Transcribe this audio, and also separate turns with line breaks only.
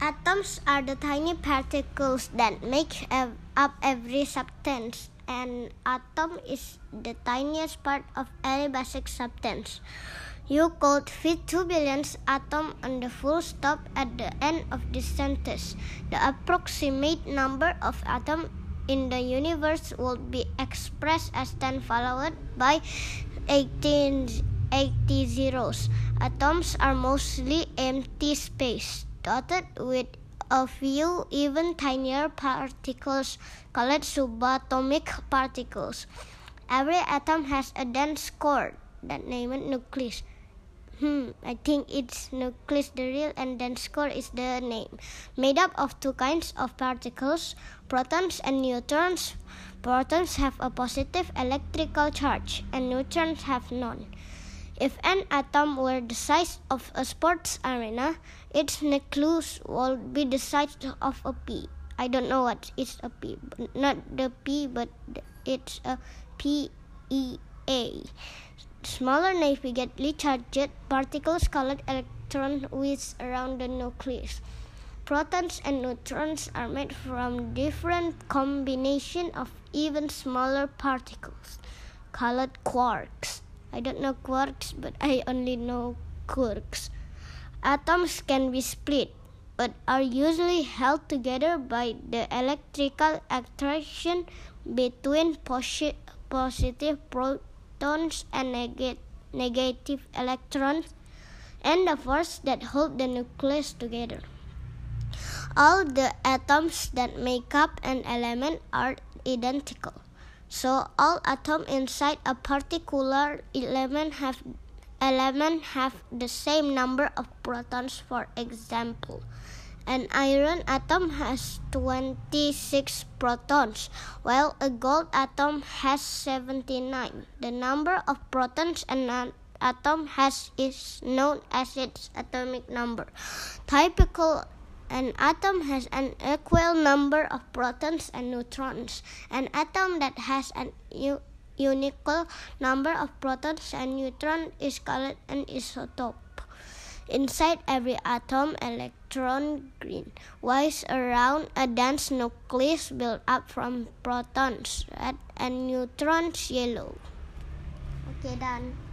Atoms are the tiny particles that make up every substance. An atom is the tiniest part of any basic substance. You could fit 2 billion atoms on the full stop at the end of this sentence. The approximate number of atoms in the universe would be expressed as 10 followed by 18, 80 zeros. Atoms are mostly empty space, dotted with a few even tinier particles called subatomic particles. Every atom has a dense core that named nucleus. Hmm, I think it's nucleus the real and dense core is the name. Made up of two kinds of particles, protons and neutrons. Protons have a positive electrical charge and neutrons have none. If an atom were the size of a sports arena, its nucleus would be the size of a pea. I don't know what is a pea, not the pea, but it's a P E A. Smaller negatively charged particles called electrons whiz around the nucleus. Protons and neutrons are made from different combination of even smaller particles called quarks. I don't know quarks, but I only know quarks. Atoms can be split, but are usually held together by the electrical attraction between posi- positive protons and neg- negative electrons, and the force that hold the nucleus together. All the atoms that make up an element are identical. So all atoms inside a particular element have element have the same number of protons. For example, an iron atom has 26 protons, while a gold atom has 79. The number of protons an atom has is known as its atomic number. Typical an atom has an equal number of protons and neutrons. An atom that has an u- unequal number of protons and neutrons is called an isotope. Inside every atom, electron green whites around a dense nucleus built up from protons red and neutrons yellow. Okay, done.